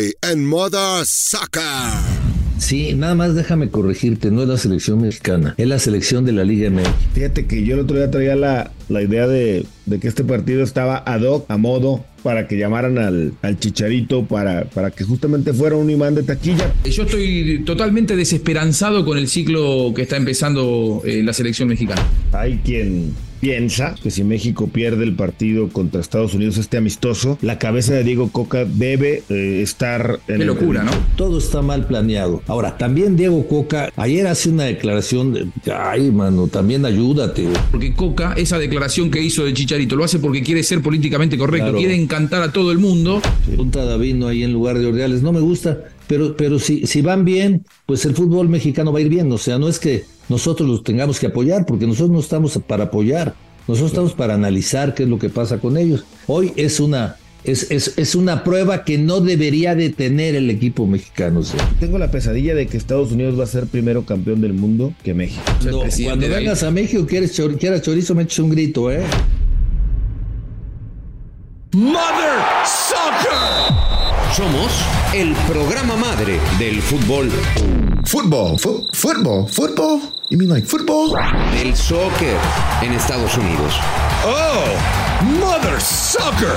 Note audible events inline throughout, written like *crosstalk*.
Hoy en Modo Soccer. Sí, nada más déjame corregirte, no es la selección mexicana, es la selección de la Liga MX. Fíjate que yo el otro día traía la, la idea de, de que este partido estaba ad hoc, a modo, para que llamaran al, al Chicharito, para, para que justamente fuera un imán de taquilla. Yo estoy totalmente desesperanzado con el ciclo que está empezando eh, la selección mexicana. Hay quien piensa que si México pierde el partido contra Estados Unidos este amistoso, la cabeza de Diego Coca debe eh, estar en Qué el- locura, ¿no? Todo está mal planeado. Ahora, también Diego Coca, ayer hace una declaración de, ay, mano, también ayúdate. Porque Coca, esa declaración que hizo de Chicharito, lo hace porque quiere ser políticamente correcto, Claro. quiere encantar a todo el mundo. Punta Davino ahí en lugar de Ordeales, no me gusta, pero, pero si, si van bien, pues el fútbol mexicano va a ir bien. O sea, no es que nosotros los tengamos que apoyar, porque nosotros no estamos para apoyar, nosotros estamos para analizar qué es lo que pasa con ellos. Hoy es una, es, es, es una prueba que no debería de tener el equipo mexicano. Tengo la pesadilla de que Estados Unidos va a ser primero campeón del mundo que México. No, cuando vengas a México, quieres, chorizo, me eches un grito, ¿eh? Mother Soccer. Somos el programa madre del fútbol, Football, fu- football, football. You mean like football? del soccer en Estados Unidos. Oh, Mother Soccer.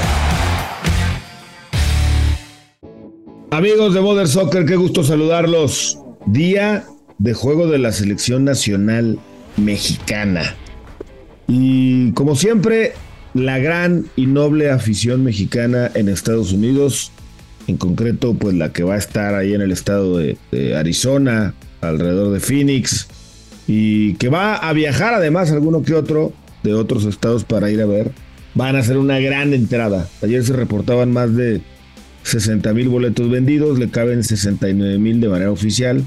Amigos de Mother Soccer, qué gusto saludarlos. Día de juego de la selección nacional mexicana. Y como siempre, la gran y noble afición mexicana en Estados Unidos, en concreto, pues la que va a estar ahí en el estado de, Arizona, alrededor de Phoenix, y que va a viajar además alguno que otro de otros estados para ir a ver, van a hacer una gran entrada. Ayer se reportaban más de 60 mil boletos vendidos, le caben 69 mil de manera oficial.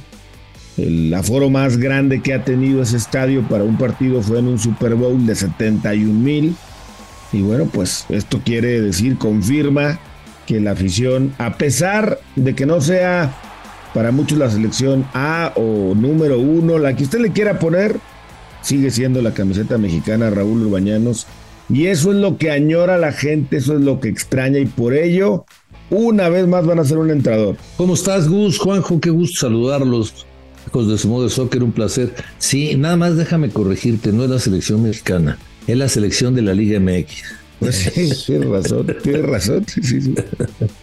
El aforo más grande que ha tenido ese estadio para un partido fue en un Super Bowl de 71 mil. Y bueno, pues esto quiere decir, confirma que la afición, a pesar de que no sea para muchos la selección A o número uno, la que usted le quiera poner, sigue siendo la camiseta mexicana Raúl Urbañanos. Y eso es lo que añora la gente, eso es lo que extraña y por ello, una vez más van a ser un entrador. ¿Cómo estás, Gus? Juanjo, qué gusto saludarlos. Hijos de su modo de soccer, un placer. Sí, nada más déjame corregirte, no es la selección mexicana, es la selección de la Liga MX. Pues *laughs* sí, tienes razón, tienes razón. Sí, sí, sí.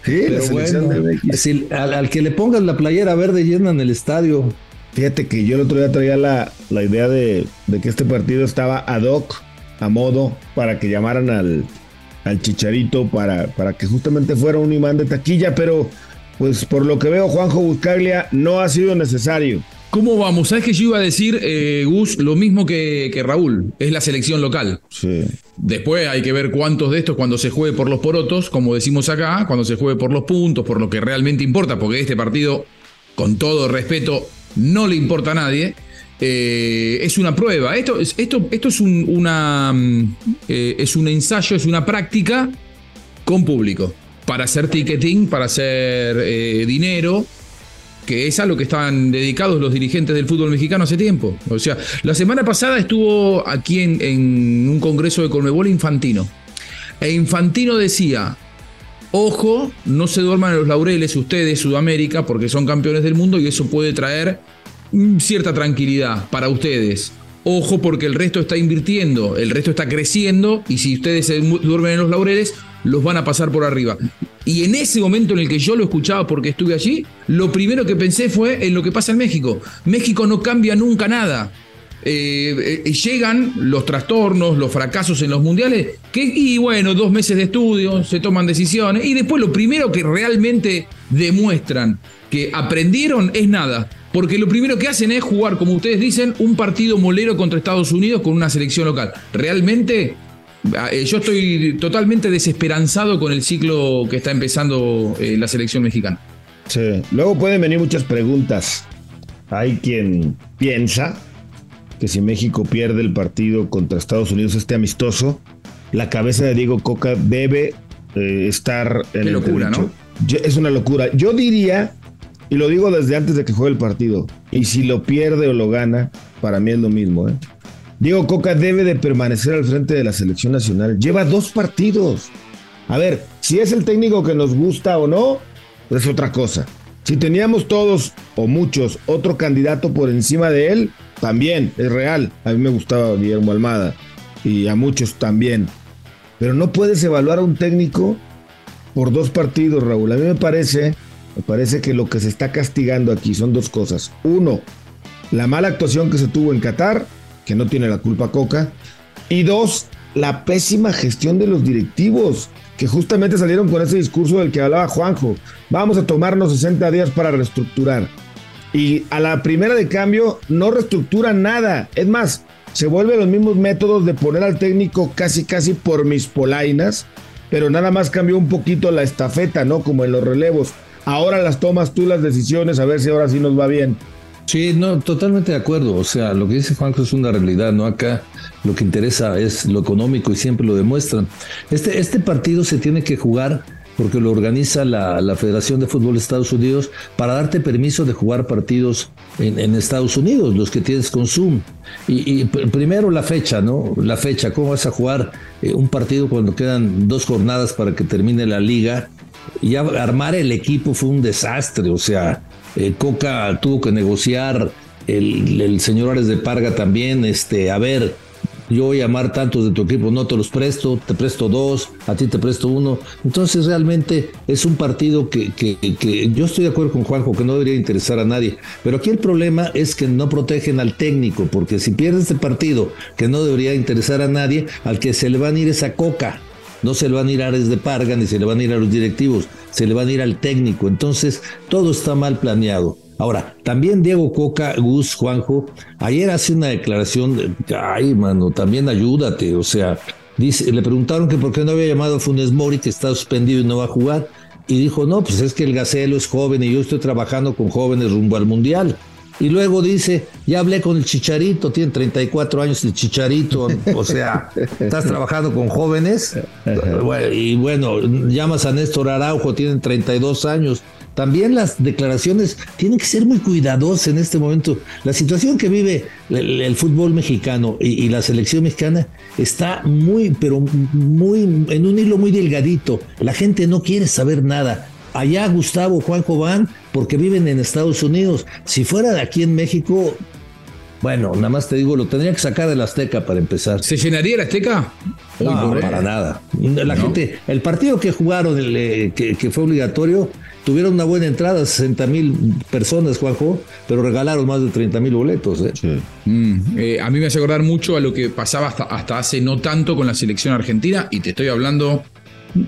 Sí, la Pero selección bueno, si al, al que le pongas la playera verde llenan el estadio. Fíjate que yo el otro día traía la, la idea de, de que este partido estaba ad hoc, a modo, para que llamaran al, al Chicharito, para, para que justamente fuera un imán de taquilla, pero pues por lo que veo, Juanjo Buscaglia no ha sido necesario. ¿Cómo vamos? ¿Sabes que yo iba a decir, eh, Gus, lo mismo que, que Raúl? Es la selección local. Sí. Después hay que ver cuántos de estos cuando se juegue por los porotos, como decimos acá, cuando se juegue por los puntos, por lo que realmente importa, porque este partido, con todo respeto, no le importa a nadie. Eh, es una prueba. Esto, es- esto, esto es un, una, mm, eh, es un ensayo, es una práctica con público. Para hacer ticketing, para hacer eh, dinero, que es a lo que estaban dedicados los dirigentes del fútbol mexicano hace tiempo. O sea, la semana pasada estuvo aquí en, un congreso de Conmebol Infantino. E Infantino decía, ojo, no se duerman en los laureles ustedes, Sudamérica, porque son campeones del mundo y eso puede traer mm, cierta tranquilidad para ustedes. Ojo porque el resto está invirtiendo, el resto está creciendo y si ustedes se duermen en los laureles, los van a pasar por arriba. Y en ese momento en el que yo lo escuchaba porque estuve allí, lo primero que pensé fue en lo que pasa en México. México no cambia nunca nada. Eh, eh, llegan los trastornos, los fracasos en los mundiales, que, y bueno, dos meses de estudio, se toman decisiones, y después lo primero que realmente demuestran que aprendieron es nada. Porque lo primero que hacen es jugar, como ustedes dicen, un partido molero contra Estados Unidos con una selección local. Realmente, eh, yo estoy totalmente desesperanzado con el ciclo que está empezando eh, la selección mexicana. Sí. Luego pueden venir muchas preguntas. Hay quien piensa que si México pierde el partido contra Estados Unidos este amistoso, la cabeza de Diego Coca debe eh, estar en Qué el locura, ¿no? Yo- Es una locura. Yo diría, y lo digo desde antes de que juegue el partido, y si lo pierde o lo gana, para mí es lo mismo. ¿eh? Diego Coca debe de permanecer al frente de la selección nacional. Lleva dos partidos. A ver, si es el técnico que nos gusta o no, es otra cosa. Si teníamos todos o muchos otro candidato por encima de él, también es real. A mí me gustaba Guillermo Almada y a muchos también. Pero no puedes evaluar a un técnico por dos partidos, Raúl. A mí me parece, me parece que lo que se está castigando aquí son dos cosas. Uno, la mala actuación que se tuvo en Qatar, que no tiene la culpa Coca. Y dos, la pésima gestión de los directivos, que justamente salieron con ese discurso del que hablaba Juanjo. Vamos a tomarnos 60 días para reestructurar. Y a la primera de cambio no reestructura nada. Es más, se vuelven los mismos métodos de poner al técnico casi casi por mis polainas, pero nada más cambió un poquito la estafeta, ¿no? Como en los relevos. Ahora las tomas tú las decisiones, a ver si ahora sí nos va bien. Sí, no, totalmente de acuerdo. O sea, lo que dice Juanjo es una realidad, ¿no? Acá lo que interesa es lo económico y siempre lo demuestran. Este, este partido se tiene que jugar porque lo organiza la, Federación de Fútbol de Estados Unidos para darte permiso de jugar partidos en, Estados Unidos, los que tienes con Zoom. Y, primero la fecha, ¿no? La fecha, ¿cómo vas a jugar eh, un partido cuando quedan dos jornadas para que termine la liga? Ya armar el equipo fue un desastre, o sea, eh, Coca tuvo que negociar, el, señor Ares de Parga también, este, a ver, yo voy a amar tantos de tu equipo, no te los presto, te presto dos, a ti te presto uno. Entonces realmente es un partido que, que, que, yo estoy de acuerdo con Juanjo, que no debería interesar a nadie. Pero aquí el problema es que no protegen al técnico, porque si pierdes este partido que no debería interesar a nadie, al que se le van a ir esa coca. No se le van a ir a Ares de Parga, ni se le van a ir a los directivos, se le van a ir al técnico. Entonces, todo está mal planeado. Ahora, también Diego Coca, Gus, Juanjo, ayer hace una declaración, ay, mano, también ayúdate, o sea, dice, le preguntaron que por qué no había llamado a Funes Mori, que está suspendido y no va a jugar, y dijo, no, pues es que el Gacelo es joven y yo estoy trabajando con jóvenes rumbo al Mundial. Y luego dice, ya hablé con el Chicharito, tiene 34 años el Chicharito, o sea, estás trabajando con jóvenes. Y bueno, llamas a Néstor Araujo, tienen 32 años. También las declaraciones tienen que ser muy cuidadosas en este momento. La situación que vive el, fútbol mexicano y, la selección mexicana está muy, pero muy, en un hilo muy delgadito. La gente no quiere saber nada. Allá Gustavo, Juanjo van porque viven en Estados Unidos. Si fuera de aquí en México, bueno, nada más te digo, lo tendría que sacar de la Azteca para empezar. ¿Se llenaría la Azteca? No, para nada. La gente, el partido que jugaron, eh, que, fue obligatorio, tuvieron una buena entrada, 60 mil personas, Juanjo, pero regalaron más de 30 mil boletos. ¿eh? Mm, eh, a mí me hace acordar mucho a lo que pasaba hasta, hasta hace no tanto con la selección argentina, y te estoy hablando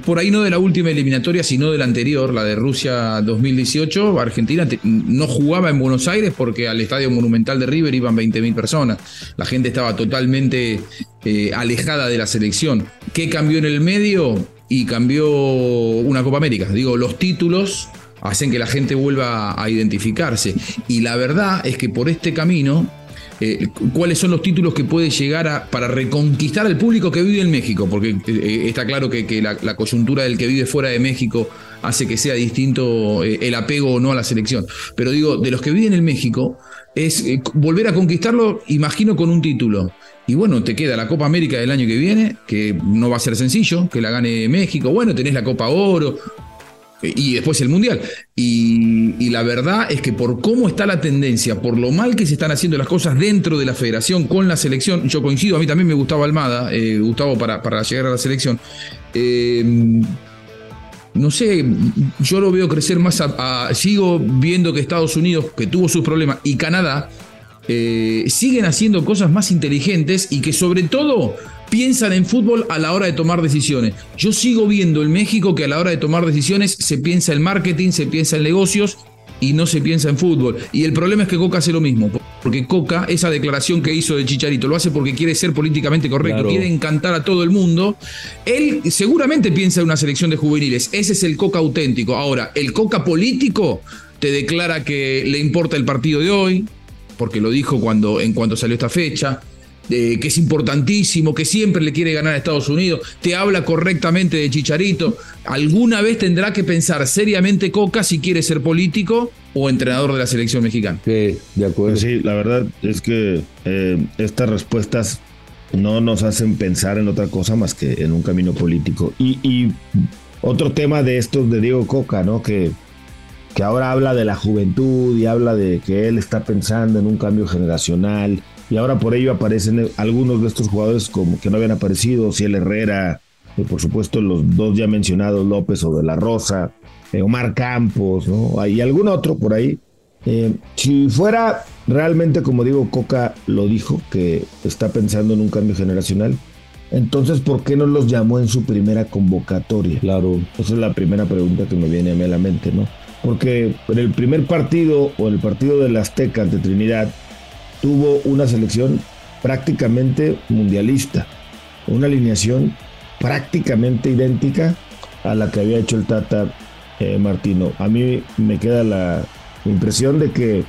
por ahí no de la última eliminatoria, sino de la anterior, la de Rusia 2018. Argentina no jugaba en Buenos Aires porque al Estadio Monumental de River iban 20.000 personas. La gente estaba totalmente eh, alejada de la selección. ¿Qué cambió en el medio? Y cambió una Copa América. Digo, los títulos hacen que la gente vuelva a identificarse. Y la verdad es que por este camino eh, cuáles son los títulos que puede llegar a, para reconquistar al público que vive en México, porque eh, eh, está claro que, la, coyuntura del que vive fuera de México hace que sea distinto el apego o no a la selección. Pero digo, de los que viven en México, es volver a conquistarlo, imagino, con un título. Y bueno, te queda la Copa América del año que viene, que no va a ser sencillo, que la gane México. Bueno, tenés la Copa Oro, y después el Mundial. Y, la verdad es que por cómo está la tendencia, por lo mal que se están haciendo las cosas dentro de la federación con la selección, yo coincido, a mí también me gustaba Almada, eh, Gustavo para, para llegar a la selección. Eh, no sé, yo lo veo crecer más sigo viendo que Estados Unidos, que tuvo sus problemas, y Canadá, eh, siguen haciendo cosas más inteligentes y que sobre todo piensan en fútbol a la hora de tomar decisiones. Yo sigo viendo en México que a la hora de tomar decisiones se piensa en marketing, se piensa en negocios y no se piensa en fútbol. Y el problema es que Coca hace lo mismo, porque Coca, esa declaración que hizo de Chicharito, lo hace porque quiere ser políticamente correcto, quiere encantar a todo el mundo. Él seguramente piensa en una selección de juveniles, ese es el Coca auténtico. Ahora, el Coca político te declara que le importa el partido de hoy, porque lo dijo cuando, en cuanto salió esta fecha que es importantísimo, que siempre le quiere ganar a Estados Unidos, te habla correctamente de Chicharito. Alguna vez tendrá que pensar seriamente Coca si quiere ser político o entrenador de la selección mexicana. Sí, de acuerdo. Sí, la verdad es que eh, estas respuestas no nos hacen pensar en otra cosa más que en un camino político. Y, y otro tema de estos de Diego Coca, ¿no? Que que ahora habla de la juventud y habla de que él está pensando en un cambio generacional y ahora por ello aparecen algunos de estos jugadores como que no habían aparecido, Ciel Herrera, y por supuesto los dos ya mencionados, López o de la Rosa, eh, Omar Campos, ¿no? Hay algún otro por ahí. Eh, si fuera realmente, como digo, Coca lo dijo, que está pensando en un cambio generacional, entonces, ¿por qué no los llamó en su primera convocatoria? Claro. Esa es la primera pregunta que me viene a mí a la mente, ¿no? Porque en el primer partido o en el partido del Azteca ante Trinidad, tuvo una selección prácticamente mundialista, una alineación prácticamente idéntica a la que había hecho el Tata eh, Martino. A mí me queda la impresión de que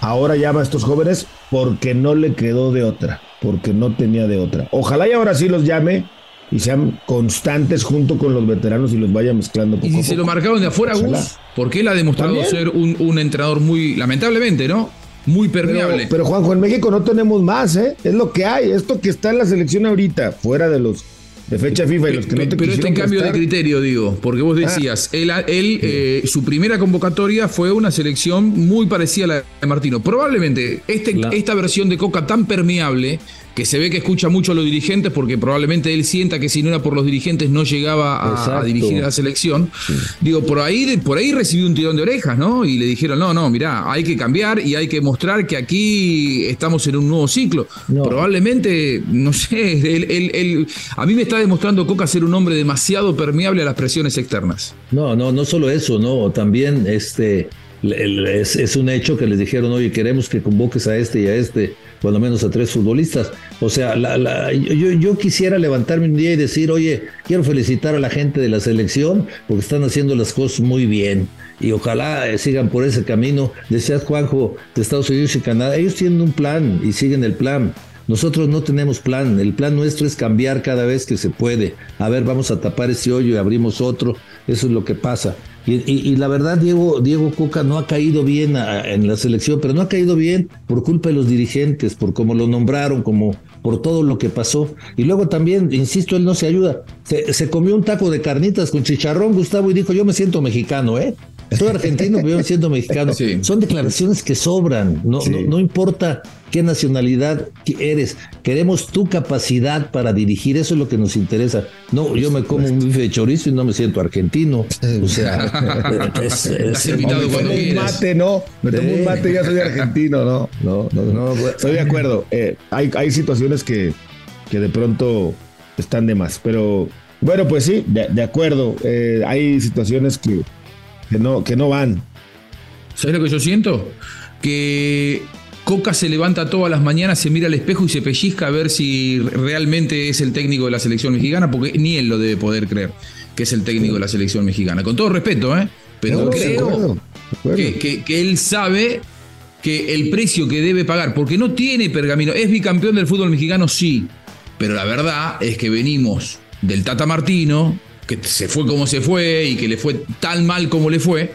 ahora llama a estos jóvenes porque no le quedó de otra, porque no tenía de otra. Ojalá y ahora sí los llame y sean constantes junto con los veteranos y los vaya mezclando. y si se lo marcaron de afuera, Gus, porque él ha demostrado ser un, un entrenador muy, lamentablemente, ¿no? Muy permeable. Pero, Juanjo, en México no tenemos más, ¿eh? Es lo que hay. Esto que está en la selección ahorita, fuera de los de fecha FIFA y los que no te Pero este en cambio de criterio, digo, porque vos ah. decías, él, él eh, su primera convocatoria fue una selección muy parecida a la de Martino. Probablemente este, esta versión de Coca tan permeable que se ve que escucha mucho a los dirigentes porque probablemente él sienta que si no era por los dirigentes no llegaba a, dirigir la selección. Digo, por ahí, por ahí recibió un tirón de orejas, ¿no? Y le dijeron, no, no, mirá, hay que cambiar y hay que mostrar que aquí estamos en un nuevo ciclo. Probablemente, no sé, *laughs* él, a mí me está demostrando Coca ser un hombre demasiado permeable a las presiones externas. No, no, no solo eso, no, también este es, un hecho que les dijeron, oye, queremos que convoques a este y a este, cuando menos a tres futbolistas. O sea, yo, quisiera levantarme un día y decir, oye, quiero felicitar a la gente de la selección porque están haciendo las cosas muy bien y ojalá eh, sigan por ese camino. Decías, Juanjo, de Estados Unidos y Canadá, ellos tienen un plan y siguen el plan. Nosotros no tenemos plan, el plan nuestro es cambiar cada vez que se puede. A ver, vamos a tapar ese hoyo y abrimos otro, eso es lo que pasa. Y, la verdad, Diego, Diego Coca no ha caído bien en la selección, pero no ha caído bien por culpa de los dirigentes, por cómo lo nombraron, como por todo lo que pasó. Y luego también, insisto, él no se ayuda. Se, comió un taco de carnitas con chicharrón, Gustavo, y dijo, yo me siento mexicano, ¿eh? Soy argentino, pero siento mexicano. *laughs* Son declaraciones que sobran, no, no, no importa qué nacionalidad eres. Queremos tu capacidad para dirigir, eso es lo que nos interesa. No, yo me como un bife de chorizo y no me siento argentino. O sea, *laughs* es, me tomo un mate, no. Me tomo un mate y ya soy argentino, no. No, no, no. Estoy de acuerdo. Eh, hay, hay situaciones que, que de pronto están de más, pero bueno, pues sí, de, acuerdo. Eh, hay situaciones que, que, no, que no van. ¿Sabes lo que yo siento? Que Coca se levanta todas las mañanas, se mira al espejo y se pellizca a ver si realmente es el técnico de la selección mexicana, porque ni él lo debe poder creer que es el técnico de la selección mexicana. Con todo respeto, ¿eh? Pero creo que, él sabe que el precio que debe pagar, porque no tiene pergamino, es bicampeón del fútbol mexicano, sí, pero la verdad es que venimos del Tata Martino, que se fue como se fue y que le fue tan mal como le fue,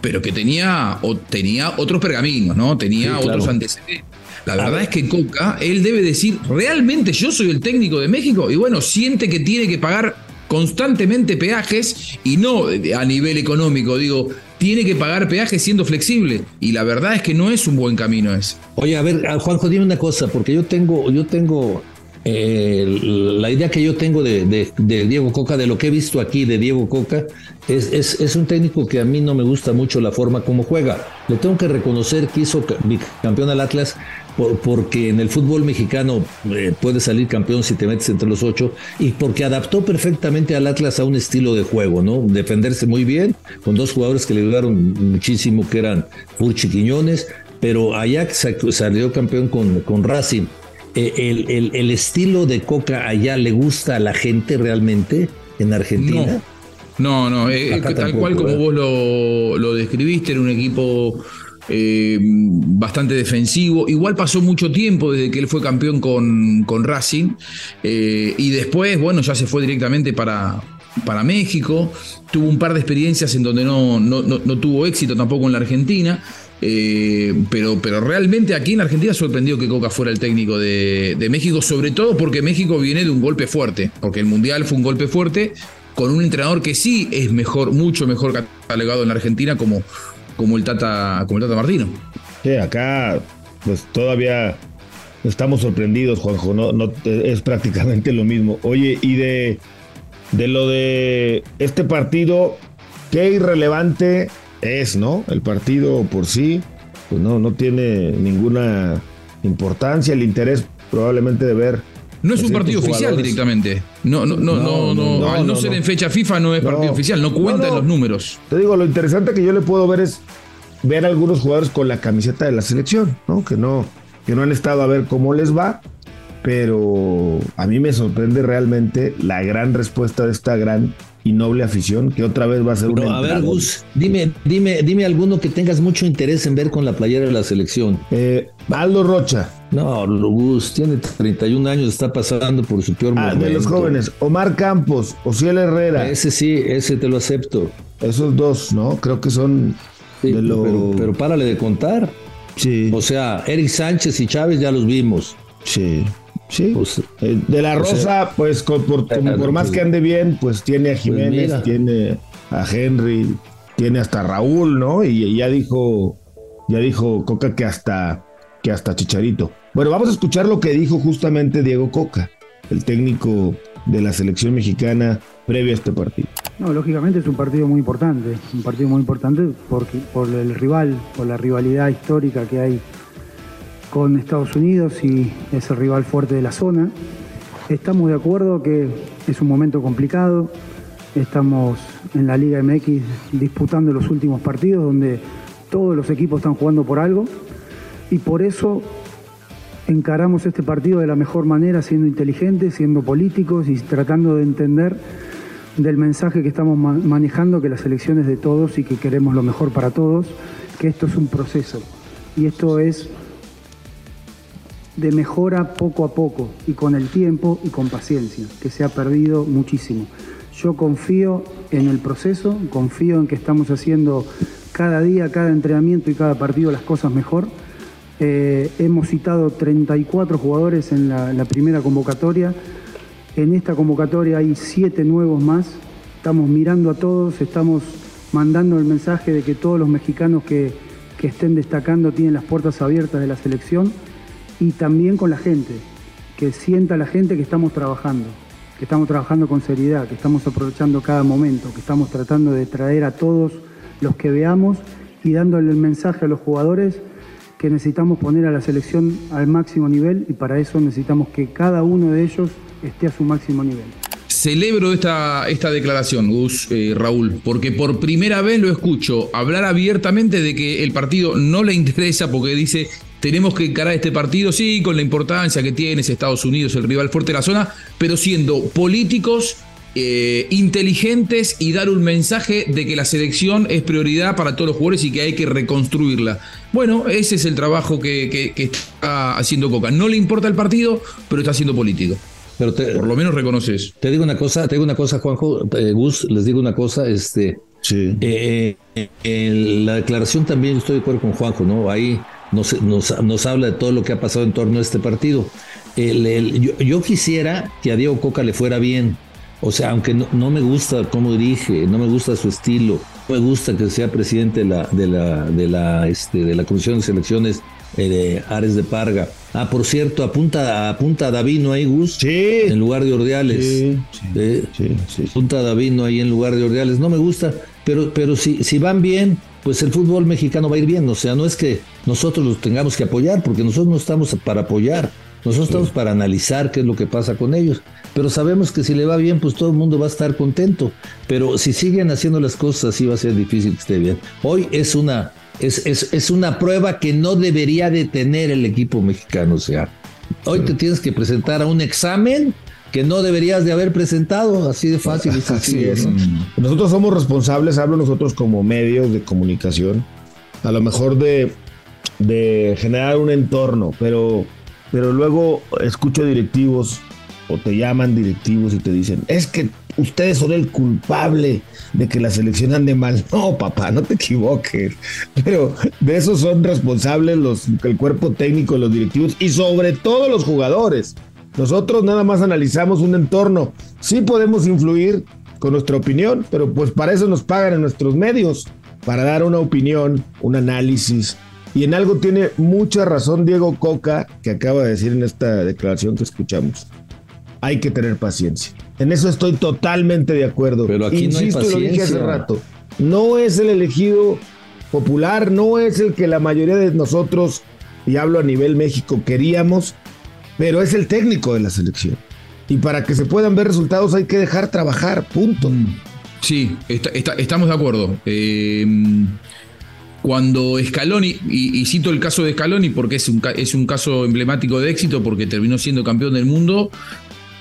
pero que tenía, o tenía otros pergaminos, ¿no? Tenía otros antecedentes. La verdad es que Coca, él debe decir, realmente yo soy el técnico de México y bueno, siente que tiene que pagar constantemente peajes y no a nivel económico, digo, tiene que pagar peajes siendo flexible y la verdad es que no es un buen camino ese. Oye, a ver, Juanjo, dime una cosa, porque yo tengo, yo tengo eh, la idea que yo tengo de, Diego Coca, de lo que he visto aquí de Diego Coca, es, un técnico que a mí no me gusta mucho la forma como juega. Le tengo que reconocer que hizo campeón al Atlas porque en el fútbol mexicano eh, puede salir campeón si te metes entre los ocho y porque adaptó perfectamente al Atlas a un estilo de juego, ¿no? Defenderse muy bien con dos jugadores que le ayudaron muchísimo, que eran Furchi Quiñones, pero Ajax salió campeón con Racing eh, el, estilo de Coca allá le gusta a la gente realmente en Argentina? No, no, eh, tal cual como vos lo, describiste, era un equipo eh, bastante defensivo. Igual pasó mucho tiempo desde que él fue campeón con, con Racing y después, bueno, ya se fue directamente para, para México. Tuvo un par de experiencias en donde no, no, no tuvo éxito tampoco en la Argentina. Eh, pero, pero realmente aquí en Argentina sorprendió que Coca fuera el técnico de, México, sobre todo porque México viene de un golpe fuerte, porque el Mundial fue un golpe fuerte con un entrenador que sí es mejor, mucho mejor catalogado en la Argentina como, como el Tata, como el Tata Martino. Sí, acá pues todavía estamos sorprendidos, Juanjo, no, no es prácticamente lo mismo. Oye, y de, de lo de este partido, qué irrelevante es, ¿no? El partido por sí, pues no, no tiene ninguna importancia, el interés probablemente de ver. No es un partido oficial directamente. No, no, no, no, no, Al no, ser en fecha FIFA no es partido oficial, no cuentan los números. Te digo, lo interesante que yo le puedo ver es ver a algunos jugadores con la camiseta de la selección, ¿no? Que no, que no han estado a ver cómo les va, pero a mí me sorprende realmente la gran respuesta de esta gran y noble afición que otra vez va a ser una. A ver, Gus, dime, dime, dime alguno que tengas mucho interés en ver con la playera de la selección. Eh, Aldo Rocha. No, Gus tiene 31 años, está pasando por su peor ah, De los jóvenes, Omar Campos, Ociel Herrera. Ese sí, ese te lo acepto. Esos dos, ¿no? Creo que son de lo... pero, pero párale de contar. Sí. O sea, Eric Sánchez y Chávez ya los vimos. Sí. Sí. Pues, eh, de la Rosa, pues por, por, más que ande bien, pues tiene a pues Jiménez, tiene a Henry, tiene hasta Raúl, ¿no? Y ya dijo, ya dijo Coca que hasta, que hasta Chicharito. Bueno, vamos a escuchar lo que dijo justamente Diego Coca, el técnico de la selección mexicana previo a este partido. No, lógicamente es un partido muy importante, un partido muy importante porque, por el rival, por la rivalidad histórica que hay con Estados Unidos y es el rival fuerte de la zona. Estamos de acuerdo que es un momento complicado, estamos en la Liga MX disputando los últimos partidos donde todos los equipos están jugando por algo. Y por eso encaramos este partido de la mejor manera, siendo inteligentes, siendo políticos y tratando de entender del mensaje que estamos manejando, que la selección es de todos y que queremos lo mejor para todos, que esto es un proceso. Y esto es de mejora poco a poco y con el tiempo y con paciencia, que se ha perdido muchísimo. Yo confío en el proceso, confío en que estamos haciendo cada día, cada entrenamiento y cada partido las cosas mejor. Eh, hemos citado 34 jugadores en la, primera convocatoria. En esta convocatoria hay siete nuevos más. Estamos mirando a todos, estamos mandando el mensaje de que todos los mexicanos que, que estén destacando tienen las puertas abiertas de la selección y también con la gente, que sienta la gente que estamos trabajando, que estamos trabajando con seriedad, que estamos aprovechando cada momento, que estamos tratando de traer a todos los que veamos y dándole el mensaje a los jugadores que necesitamos poner a la selección al máximo nivel y para eso necesitamos que cada uno de ellos esté a su máximo nivel. Celebro esta, esta declaración, Gus, eh, Raúl, porque por primera vez lo escucho hablar abiertamente de que el partido no le interesa porque dice tenemos que encarar este partido, sí, con la importancia que tiene Estados Unidos, el rival fuerte de la zona, pero siendo políticos eh, inteligentes y dar un mensaje de que la selección es prioridad para todos los jugadores y que hay que reconstruirla. Bueno, ese es el trabajo que, está haciendo Coca. No le importa el partido, pero está haciendo político. Pero por lo menos reconoces. Te digo una cosa, te digo una cosa, Juanjo, eh, Gus, les digo una cosa, este, sí. Eh, en la declaración también estoy de acuerdo con Juanjo, ¿no? Ahí nos, nos, habla de todo lo que ha pasado en torno a este partido. yo, quisiera que a Diego Coca le fuera bien. O sea, aunque no, me gusta cómo dirige, no me gusta su estilo, no me gusta que sea presidente de la, de la, de la, este, de la Comisión de Selecciones eh, de Ares de Parga. Ah, por cierto, apunta, apunta a Davino ahí, Gus. Sí. En lugar de Ordeales. Sí, sí, sí, Apunta a Davino ahí en lugar de Ordeales. No me gusta, pero, pero si, si van bien, pues el fútbol mexicano va a ir bien. O sea, no es que nosotros los tengamos que apoyar, porque nosotros no estamos para apoyar, nosotros estamos para analizar qué es lo que pasa con ellos. Pero sabemos que si le va bien, pues todo el mundo va a estar contento. Pero si siguen haciendo las cosas así, va a ser difícil que esté bien. Hoy es una, es, es, es una prueba que no debería de tener el equipo mexicano. O sea, hoy te tienes que presentar a un examen que no deberías de haber presentado, así de fácil. *laughs* así es. Nosotros somos responsables, hablo nosotros como medios de comunicación, a lo mejor de, de generar un entorno, pero, pero luego escucho directivos o te llaman directivos y te dicen, es que ustedes son el culpable de que la selección ande mal. *laughs* No, papá, no te equivoques. Pero de eso son responsables los, el cuerpo técnico, los directivos y sobre todo los jugadores. Nosotros nada más analizamos un entorno. Sí podemos influir con nuestra opinión, pero pues para eso nos pagan en nuestros medios. para dar una opinión, un análisis. Y en algo tiene mucha razón Diego Coca, que acaba de decir en esta declaración que escuchamos. Hay que tener paciencia. En eso estoy totalmente de acuerdo. Pero aquí no hay Insisto, lo dije hace rato. No es el elegido popular, no es el que la mayoría de nosotros, y hablo a nivel México, queríamos, pero es el técnico de la selección. Y para que se puedan ver resultados hay que dejar trabajar, punto. Sí, está- está- estamos de acuerdo. Eh, cuando Scaloni, y, cito el caso de Scaloni porque es un, es un caso emblemático de éxito, porque terminó siendo campeón del mundo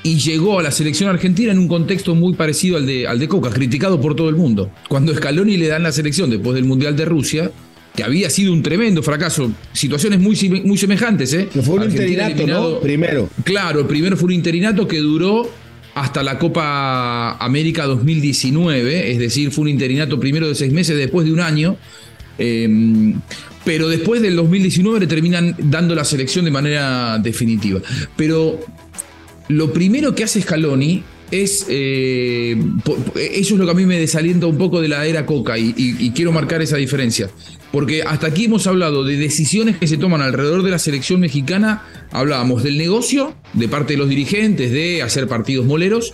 y llegó a la selección argentina en un contexto muy parecido al de, al de Coca, criticado por todo el mundo. Cuando Scaloni le dan la selección después del Mundial de Rusia, que había sido un tremendo fracaso, situaciones muy, muy semejantes, ¿eh? Que fue un Argentina interinato, ¿no? Primero. Claro, el primero fue un interinato que duró hasta la Copa América 2019, es decir, fue un interinato primero de seis meses después de un año. eh, pero después del 2019 le terminan dando la selección de manera definitiva. Pero lo primero que hace Scaloni es. eh, eso es lo que a mí me desalienta un poco de la era Coca y, y- y quiero marcar esa diferencia. Porque hasta aquí hemos hablado de decisiones que se toman alrededor de la selección mexicana. Hablábamos del negocio de parte de los dirigentes, de hacer partidos moleros.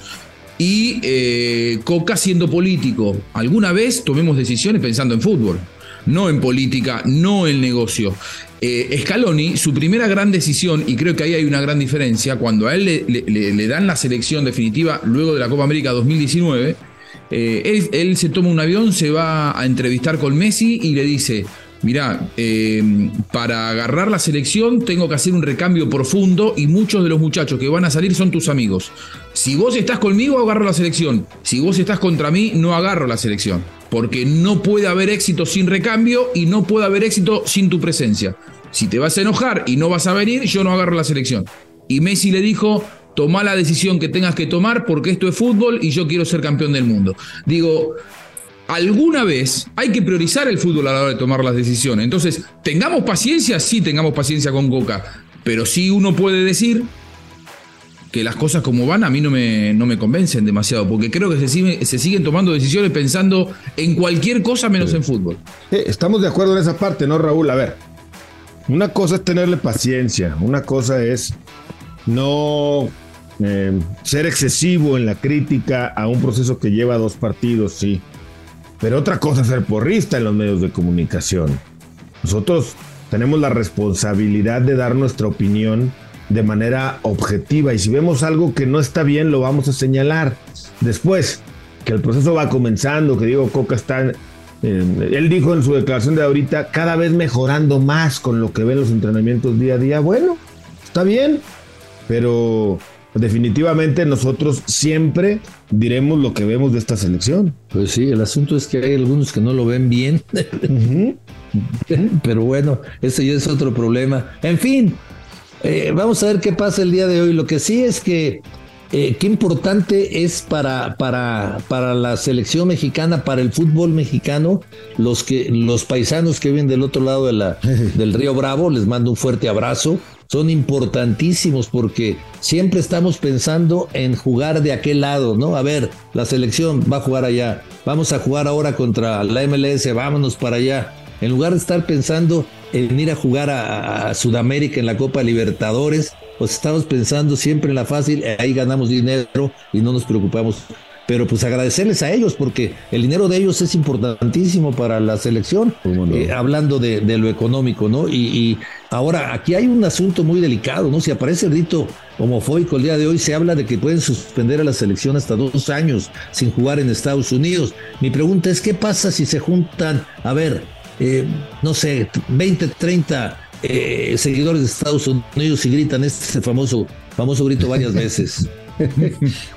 Y eh, Coca siendo político. Alguna vez tomemos decisiones pensando en fútbol, no en política, no en negocio. Eh, Scaloni, su primera gran decisión, y creo que ahí hay una gran diferencia, cuando a él le, dan la selección definitiva luego de la Copa América 2019, eh, él, se toma un avión, se va a entrevistar con Messi y le dice, mirá, eh, para agarrar la selección tengo que hacer un recambio profundo y muchos de los muchachos que van a salir son tus amigos. Si vos estás conmigo, agarro la selección. Si vos estás contra mí, no agarro la selección. Porque no puede haber éxito sin recambio y no puede haber éxito sin tu presencia. Si te vas a enojar y no vas a venir, yo no agarro la selección. Y Messi le dijo, toma la decisión que tengas que tomar porque esto es fútbol y yo quiero ser campeón del mundo. Digo, alguna vez hay que priorizar el fútbol a la hora de tomar las decisiones. Entonces, tengamos paciencia, sí tengamos paciencia con Coca, pero sí uno puede decir que las cosas como van a mí no me, no me convencen demasiado, porque creo que se, sigue- se siguen tomando decisiones pensando en cualquier cosa menos en fútbol. Estamos de acuerdo en esa parte, ¿no, Raúl? A ver, una cosa es tenerle paciencia, una cosa es no eh, ser excesivo en la crítica a un proceso que lleva dos partidos, sí. Pero otra cosa es ser porrista en los medios de comunicación. Nosotros tenemos la responsabilidad de dar nuestra opinión de manera objetiva y si vemos algo que no está bien lo vamos a señalar. Después, que el proceso va comenzando, que Diego Coca está, eh, él dijo en su declaración de ahorita, cada vez mejorando más con lo que ven los entrenamientos día a día. Bueno, está bien, pero definitivamente nosotros siempre diremos lo que vemos de esta selección. Pues sí, el asunto es que hay algunos que no lo ven bien, *laughs* pero bueno, ese ya es otro problema. En fin, eh, vamos a ver qué pasa el día de hoy. Lo que sí es que eh, qué importante es para, para, para la selección mexicana, para el fútbol mexicano, los, que, los paisanos que viven del otro lado de la, *laughs* del río Bravo, les mando un fuerte abrazo. Son importantísimos porque siempre estamos pensando en jugar de aquel lado, ¿no? A ver, la selección va a jugar allá, vamos a jugar ahora contra la MLS, vámonos para allá. En lugar de estar pensando en ir a jugar a, a Sudamérica en la Copa Libertadores, pues estamos pensando siempre en la fácil, eh, ahí ganamos dinero y no nos preocupamos. Pero pues agradecerles a ellos porque el dinero de ellos es importantísimo para la selección, eh, hablando de, de, lo económico, ¿no? Y, y, ahora aquí hay un asunto muy delicado, ¿no? Si aparece el grito homofóbico el día de hoy, se habla de que pueden suspender a la selección hasta dos años sin jugar en Estados Unidos. Mi pregunta es, ¿qué pasa si se juntan, a ver, eh, no sé, 20, 30 eh, seguidores de Estados Unidos y gritan este famoso, famoso grito varias *laughs* veces?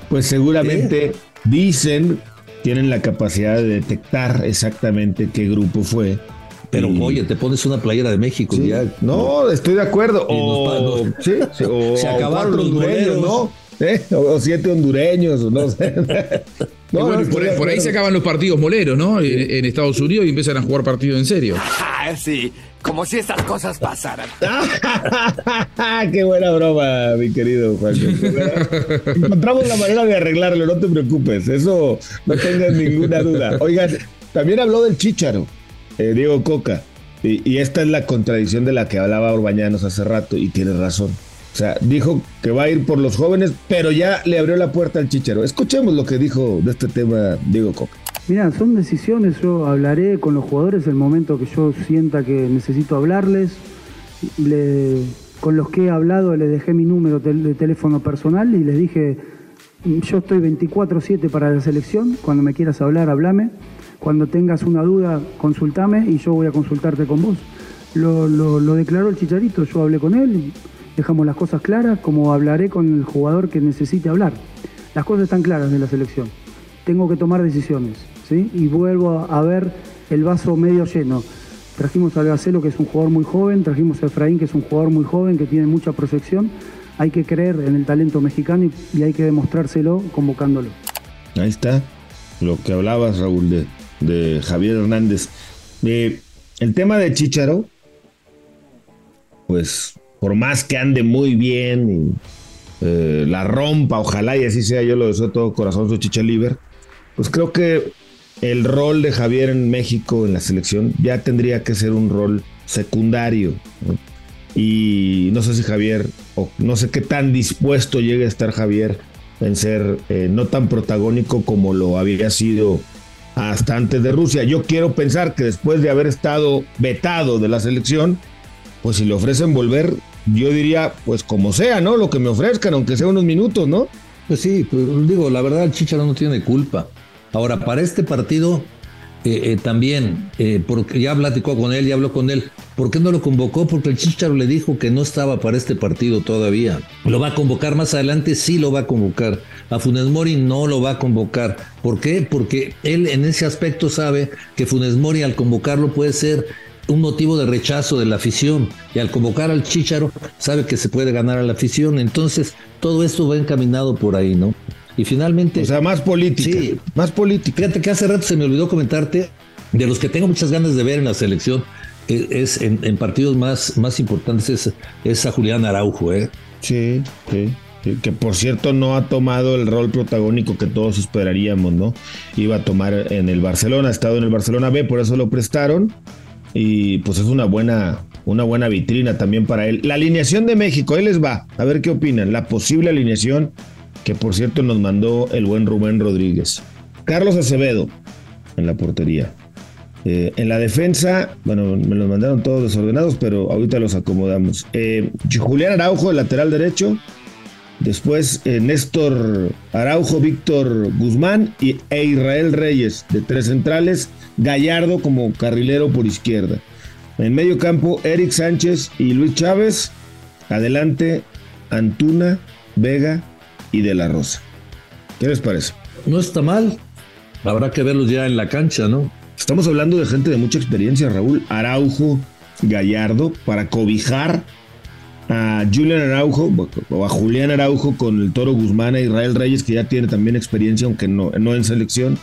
pues seguramente ¿Eh? dicen, tienen la capacidad de detectar exactamente qué grupo fue. Pero y... oye, te pones una playera de México sí. ya. No, estoy de acuerdo. O, nos, *laughs* sí, sí, o, se acabaron los hondureños, ¿no? ¿Eh? O, o, siete hondureños, no sé. *laughs* *laughs* No, bueno, no, por, por, ahí se acaban los partidos moleros, ¿no? En, en, Estados Unidos y empiezan a jugar partidos en serio. Ah, sí, como si estas cosas pasaran. Qué buena broma, mi querido Juan. Encontramos la manera de arreglarlo, no te preocupes. Eso no tengas ninguna duda. Oigan, también habló del Chicharo. Eh, Diego Coca, y, esta es la contradicción de la que hablaba Orbañanos hace rato, y tiene razón. O sea, dijo que va a ir por los jóvenes, pero ya le abrió la puerta al chichero. Escuchemos lo que dijo de este tema Diego Coca. Mira, son decisiones, yo hablaré con los jugadores el momento que yo sienta que necesito hablarles. con los que he hablado les dejé mi número de teléfono personal y les dije, yo estoy 24/7 para la selección, cuando me quieras hablar, hablame. Cuando tengas una duda, consultame y yo voy a consultarte con vos. Lo, declaró el Chicharito, yo hablé con él, dejamos las cosas claras, como hablaré con el jugador que necesite hablar. Las cosas están claras de la selección. Tengo que tomar decisiones, ¿sí? Y vuelvo a ver el vaso medio lleno. Trajimos a Gacelo, que es un jugador muy joven, trajimos a Efraín, que es un jugador muy joven, que tiene mucha proyección. Hay que creer en el talento mexicano y, hay que demostrárselo convocándolo. Ahí está lo que hablabas, Raúl, de Javier Hernández. el tema de Chicharo, pues por más que ande muy bien eh, la rompa, ojalá y así sea, yo lo deseo de todo corazón, su Chicha Liver, pues creo que el rol de Javier en México en la selección ya tendría que ser un rol secundario. Y no sé si Javier, o no sé qué tan dispuesto llegue a estar Javier en ser eh, no tan protagónico como lo había sido hasta antes de Rusia. Yo quiero pensar que después de haber estado vetado de la selección, pues si le ofrecen volver, yo diría, pues como sea, ¿no? Lo que me ofrezcan, aunque sea unos minutos, ¿no? Pues sí, pues, digo, la verdad el Chicharo no tiene culpa. Ahora, para este partido, eh, eh, también, eh, porque ya platicó con él, ya habló con él, ¿por qué no lo convocó? Porque el Chicharo le dijo que no estaba para este partido todavía. ¿Lo va a convocar más adelante? Sí lo va a convocar. A Funes Mori no lo va a convocar. ¿Por qué? Porque él en ese aspecto sabe que Funes Mori al convocarlo puede ser un motivo de rechazo de la afición y al convocar al Chicharo sabe que se puede ganar a la afición. Entonces, todo esto va encaminado por ahí, ¿no? Y finalmente... O sea, más política. Sí. Más política. Fíjate que hace rato se me olvidó comentarte de los que tengo muchas ganas de ver en la selección. Es, en, partidos más, más importantes es, es a Julián Araujo, ¿eh? Sí, sí que por cierto no ha tomado el rol protagónico que todos esperaríamos, ¿no? Iba a tomar en el Barcelona, ha estado en el Barcelona B, por eso lo prestaron y pues es una buena, una buena vitrina también para él. La alineación de México, ahí les va, a ver qué opinan. La posible alineación que por cierto nos mandó el buen Rubén Rodríguez. Carlos Acevedo en la portería. Eh, en la defensa, bueno, me los mandaron todos desordenados, pero ahorita los acomodamos. Eh, Julián Araujo, el lateral derecho. Después eh, Néstor Araujo, Víctor Guzmán y, e Israel Reyes de tres centrales. Gallardo como carrilero por izquierda. En medio campo, Eric Sánchez y Luis Chávez. Adelante, Antuna, Vega y De La Rosa. ¿Qué les parece? No está mal. Habrá que verlos ya en la cancha, ¿no? Estamos hablando de gente de mucha experiencia, Raúl. Araujo, Gallardo, para cobijar a Julian Araujo o a Julián Araujo con el Toro Guzmán a Israel Reyes, que ya tiene también experiencia, aunque no, no en selección.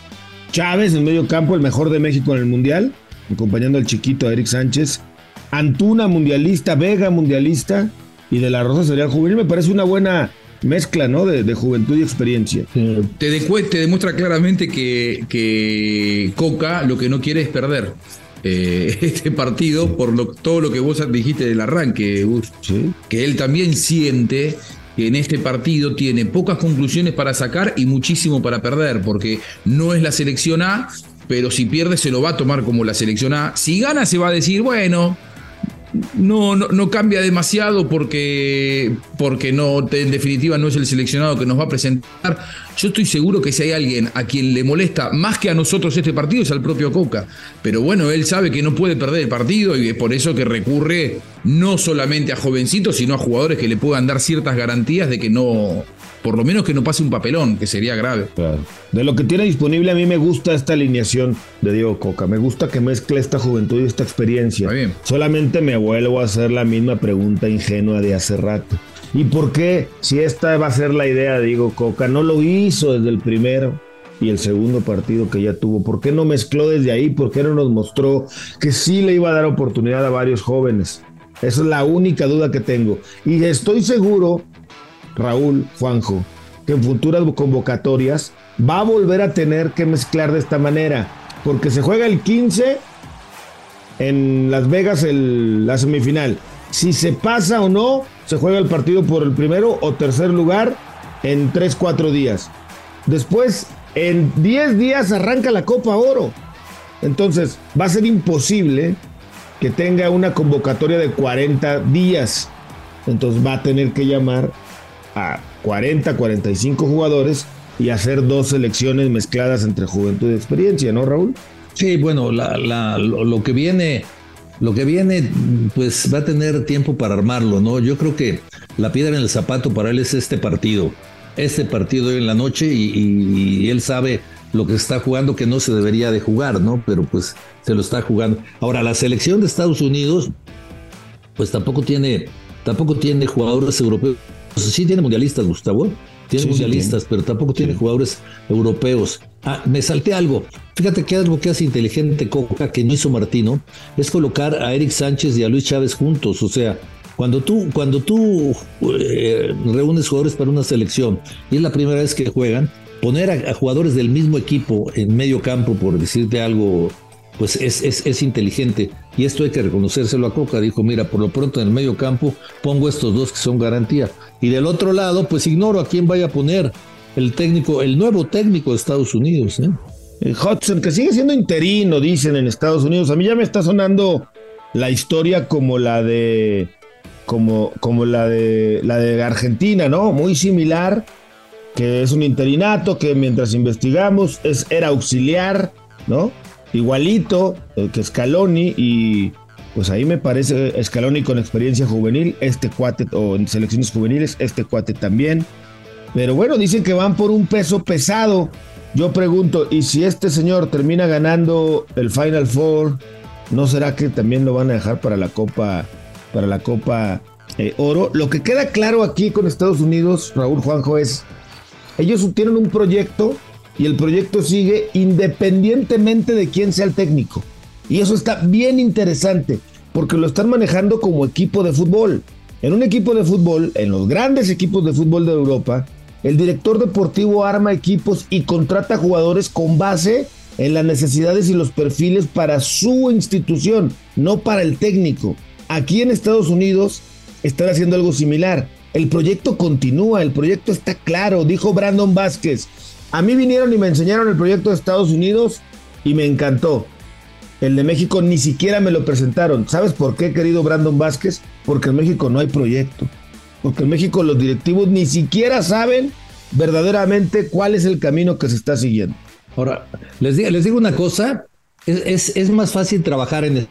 Chávez en medio campo, el mejor de México en el Mundial, acompañando al chiquito a Eric Sánchez. Antuna, mundialista, Vega, mundialista, y de la Rosa sería el juvenil. Me parece una buena mezcla, ¿no? De, juventud y experiencia. Te, demuestra claramente que, que Coca lo que no quiere es perder. Eh, *laughs* este partido por lo, todo lo que vos dijiste del arranque, que él también siente que en este partido tiene pocas conclusiones para sacar y muchísimo para perder, porque no es la selección A, pero si pierde se lo va a tomar como la selección A. Si gana se va a decir, bueno, no, no, cambia demasiado porque, porque no, en definitiva no es el seleccionado que nos va a presentar. Yo estoy seguro que si hay alguien a quien le molesta más que a nosotros este partido es al propio Coca. Pero bueno, él sabe que no puede perder el partido y es por eso que recurre no solamente a jovencitos, sino a jugadores que le puedan dar ciertas garantías de que no, por lo menos que no pase un papelón, que sería grave. De lo que tiene disponible, a mí me gusta esta alineación de Diego Coca. Me gusta que mezcle esta juventud y esta experiencia. Solamente me vuelvo a hacer la misma pregunta ingenua de hace rato. ¿Y por qué, si esta va a ser la idea de Diego Coca, no lo hizo desde el primero? y el segundo partido que ya tuvo. ¿Por qué no mezcló desde ahí? ¿Por qué no nos mostró que sí le iba a dar oportunidad a varios jóvenes? Esa es la única duda que tengo. Y estoy seguro Raúl, Juanjo, que en futuras convocatorias va a volver a tener que mezclar de esta manera, porque se juega el 15 en Las Vegas el, la semifinal. Si se pasa o no, se juega el partido por el primero o tercer lugar en 3, 4 días. Después, en 10 días arranca la Copa Oro. Entonces, va a ser imposible que tenga una convocatoria de 40 días. Entonces va a tener que llamar a 40, 45 jugadores y hacer dos selecciones mezcladas entre juventud y experiencia, ¿no, Raúl? Sí, bueno, lo, que viene, lo que viene, pues va a tener tiempo para armarlo, ¿no? Yo creo que la piedra en el zapato para él es este partido, este partido en la noche y, él sabe lo que está jugando que no se debería de jugar, ¿no? Pero pues se lo está jugando. Ahora, la selección de Estados Unidos, pues tampoco tiene, tampoco tiene jugadores europeos. Sí tiene mundialistas, Gustavo. Tiene mundialistas, pero tampoco tiene jugadores europeos. Ah, me salté algo. Fíjate que algo que hace inteligente Coca, que no hizo Martino, es colocar a Eric Sánchez y a Luis Chávez juntos. O sea, cuando tú, cuando tú eh, reúnes jugadores para una selección y es la primera vez que juegan, poner a, jugadores del mismo equipo en medio campo, por decirte algo, pues es, es, es, inteligente. Y esto hay que reconocérselo a Coca. Dijo, mira, por lo pronto en el medio campo pongo estos dos que son garantía. Y del otro lado, pues ignoro a quién vaya a poner el técnico, el nuevo técnico de Estados Unidos. ¿eh? Hudson, que sigue siendo interino, dicen en Estados Unidos. A mí ya me está sonando la historia como la de. como, como la de la de Argentina, ¿no? Muy similar. Que es un interinato que mientras investigamos es, era auxiliar, ¿no? Igualito eh, que Scaloni y pues ahí me parece Scaloni con experiencia juvenil, este cuate, o en selecciones juveniles, este cuate también. Pero bueno, dicen que van por un peso pesado. Yo pregunto, ¿y si este señor termina ganando el Final Four, no será que también lo van a dejar para la Copa, para la Copa eh, Oro? Lo que queda claro aquí con Estados Unidos, Raúl Juanjo, es ellos tienen un proyecto y el proyecto sigue independientemente de quién sea el técnico. Y eso está bien interesante, porque lo están manejando como equipo de fútbol. En un equipo de fútbol, en los grandes equipos de fútbol de Europa, el director deportivo arma equipos y contrata jugadores con base en las necesidades y los perfiles para su institución, no para el técnico. Aquí en Estados Unidos están haciendo algo similar. El proyecto continúa, el proyecto está claro, dijo Brandon Vázquez. A mí vinieron y me enseñaron el proyecto de Estados Unidos y me encantó. El de México ni siquiera me lo presentaron. ¿Sabes por qué, querido Brandon Vázquez? Porque en México no hay proyecto. Porque en México los directivos ni siquiera saben verdaderamente cuál es el camino que se está siguiendo. Ahora, les digo, una cosa, es, es, más fácil trabajar en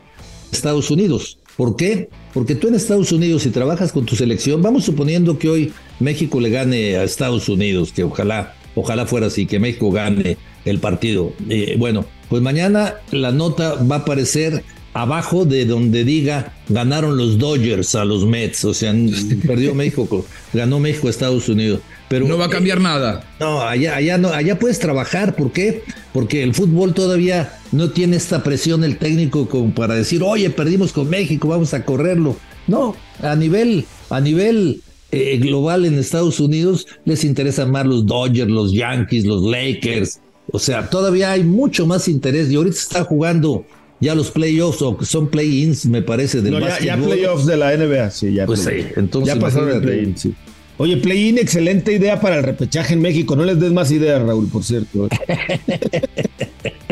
Estados Unidos. ¿Por qué? Porque tú en Estados Unidos, si trabajas con tu selección, vamos suponiendo que hoy México le gane a Estados Unidos, que ojalá, ojalá fuera así, que México gane el partido. Eh, bueno, pues mañana la nota va a aparecer abajo de donde diga ganaron los Dodgers a los Mets, o sea, *laughs* perdió México, ganó México a Estados Unidos. Pero, no va a cambiar nada. No, allá, allá no, allá puedes trabajar, ¿por qué? Porque el fútbol todavía no tiene esta presión el técnico como para decir, oye, perdimos con México, vamos a correrlo. No, a nivel, a nivel eh, global en Estados Unidos les interesan más los Dodgers, los Yankees, los Lakers, o sea, todavía hay mucho más interés y ahorita está jugando ya los playoffs o son play-ins, me parece, del no, ya, playoffs de la NBA, sí, ya. Pues sí, entonces. Ya pasaron el play-in, sí. Oye, play-in, excelente idea para el repechaje en México. No les des más ideas, Raúl, por cierto. *laughs*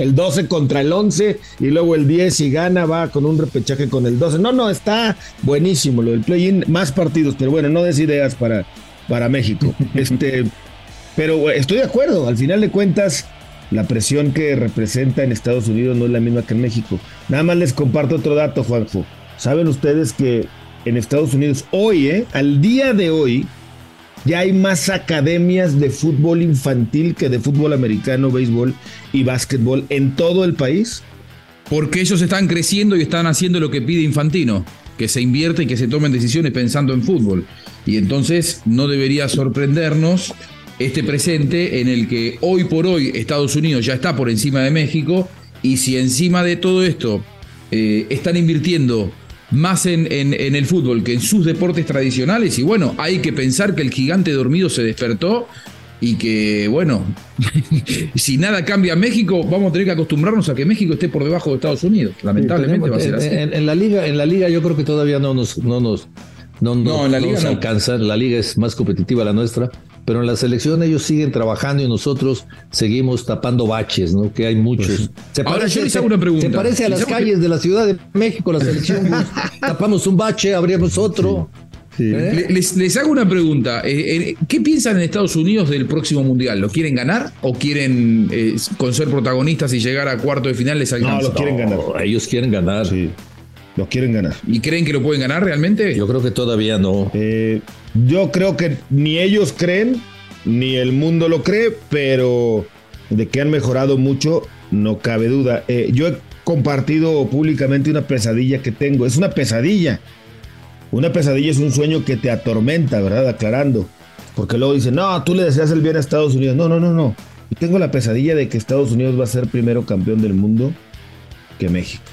el 12 contra el 11 y luego el 10 y gana va con un repechaje con el 12. No, no, está buenísimo lo del play-in. Más partidos, pero bueno, no des ideas para, para México. *laughs* este, pero estoy de acuerdo. Al final de cuentas, la presión que representa en Estados Unidos no es la misma que en México. Nada más les comparto otro dato, Juanjo. Saben ustedes que en Estados Unidos hoy, eh, al día de hoy, ya hay más academias de fútbol infantil que de fútbol americano, béisbol y básquetbol en todo el país. Porque ellos están creciendo y están haciendo lo que pide Infantino, que se invierte y que se tomen decisiones pensando en fútbol. Y entonces no debería sorprendernos este presente en el que hoy por hoy Estados Unidos ya está por encima de México y si encima de todo esto eh, están invirtiendo más en, en, el fútbol que en sus deportes tradicionales y bueno, hay que pensar que el gigante dormido se despertó y que, bueno, *laughs* si nada cambia en México, vamos a tener que acostumbrarnos a que México esté por debajo de Estados Unidos. Lamentablemente va a ser así. En, la liga, en la liga yo creo que todavía no nos, no nos, no, no, en la liga nos alcanza. La liga es más competitiva la nuestra, pero en la selección ellos siguen trabajando y nosotros seguimos tapando baches, ¿no? Que hay muchos. Pues se Ahora parece, yo les hago una pregunta. Se parece a las calles de la Ciudad de México, la selección. *laughs* tapamos un bache, abrimos otro. ¿Eh? Les, hago una pregunta. Eh, eh, ¿Qué piensan en Estados Unidos del próximo Mundial? ¿Lo quieren ganar o quieren, con ser protagonistas y llegar a cuarto de final, les alcanza? No, lo quieren ganar. ellos quieren ganar. Sí, lo quieren ganar. ¿Y creen que lo pueden ganar realmente? Yo creo que todavía no. Yo creo que ni ellos creen, ni el mundo lo cree, pero de que han mejorado mucho, no cabe duda. yo he compartido públicamente una pesadilla que tengo. Es una pesadilla una pesadilla es un sueño que te atormenta, ¿verdad? Aclarando. Porque luego dicen, no, tú le deseas el bien a Estados Unidos. No, no, no, no. Y tengo la pesadilla de que Estados Unidos va a ser primero campeón del mundo que México.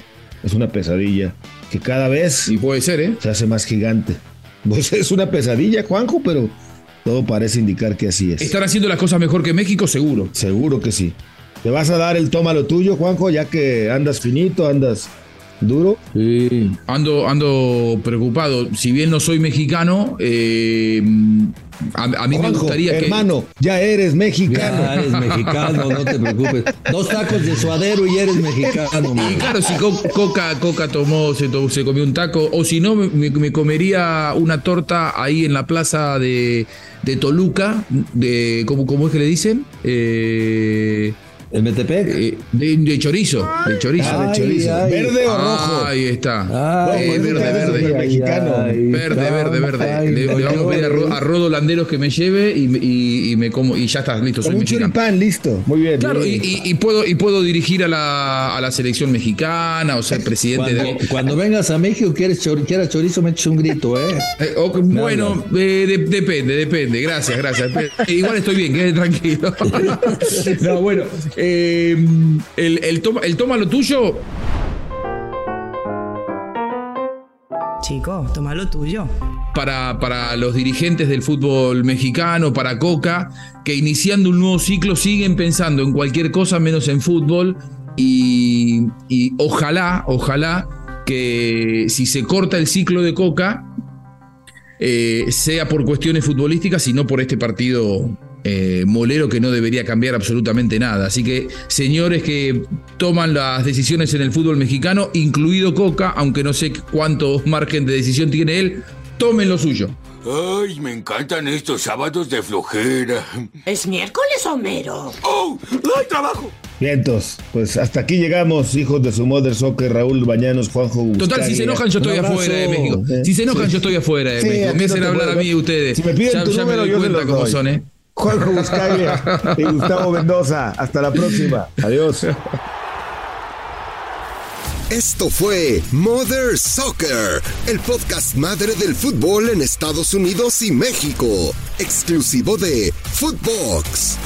Es una pesadilla que cada vez y puede ser, ¿eh? se hace más gigante. Pues es una pesadilla, Juanjo, pero todo parece indicar que así es. ¿Están haciendo las cosas mejor que México? Seguro. Seguro que sí. ¿Te vas a dar el toma lo tuyo, Juanjo, ya que andas finito, andas duro. Sí. Ando, ando preocupado. Si bien no soy mexicano, eh, a, mí me gustaría que. Hermano, ya eres mexicano. Ya eres mexicano, no te preocupes. Dos tacos de suadero y eres mexicano. *laughs* Y claro, si Coca, Coca tomó, se, se comió un taco, o si no, me, comería una torta ahí en la plaza de, de Toluca, de, ¿cómo, ¿cómo es que le dicen? Eh. ¿El Metepec? Eh, de, chorizo, de chorizo. de chorizo. ¿Verde o rojo? Ahí está. Eh, verde, verde. Mexicano. verde, verde, verde. Le, vamos a pedir a, Rodo Landeros que me lleve y, me como y ya está, listo, soy un mexicano. choripán, listo. Muy bien. Claro, Y, puedo, y puedo dirigir a la, a la selección mexicana o ser presidente cuando, de. Cuando vengas a México, quieres, quieras chorizo, me eches un grito, ¿eh? eh bueno, depende, depende. Gracias, gracias. Igual estoy bien, quede tranquilo. *laughs* no, bueno. Eh, el, el, toma, el toma lo tuyo. Chico, toma lo tuyo. Para, para, los dirigentes del fútbol mexicano, para Coca, que iniciando un nuevo ciclo siguen pensando en cualquier cosa menos en fútbol y, ojalá, ojalá que si se corta el ciclo de Coca, eh, sea por cuestiones futbolísticas y no por este partido eh, molero que no debería cambiar absolutamente nada. Así que, señores que toman las decisiones en el fútbol mexicano, incluido Coca, aunque no sé cuánto margen de decisión tiene él, tomen lo suyo. Ay, me encantan estos sábados de flojera. ¿Es miércoles, Homero? ¡Oh! ¡Hay trabajo! Vientos, pues hasta aquí llegamos, hijos de su Mother Soccer, Raúl Bañanos, Juanjo Gustavo. Total, si se enojan, yo estoy afuera de México. Si se enojan, yo estoy afuera de México. Me hacen hablar a mí ustedes. Si me piden tu número, yo cuenta cómo son, ¿eh? Juanjo Buscaglia y Gustavo Mendoza. Hasta la próxima. Adiós. Esto fue Mother Soccer, el podcast madre del fútbol en Estados Unidos y México, exclusivo de Footbox.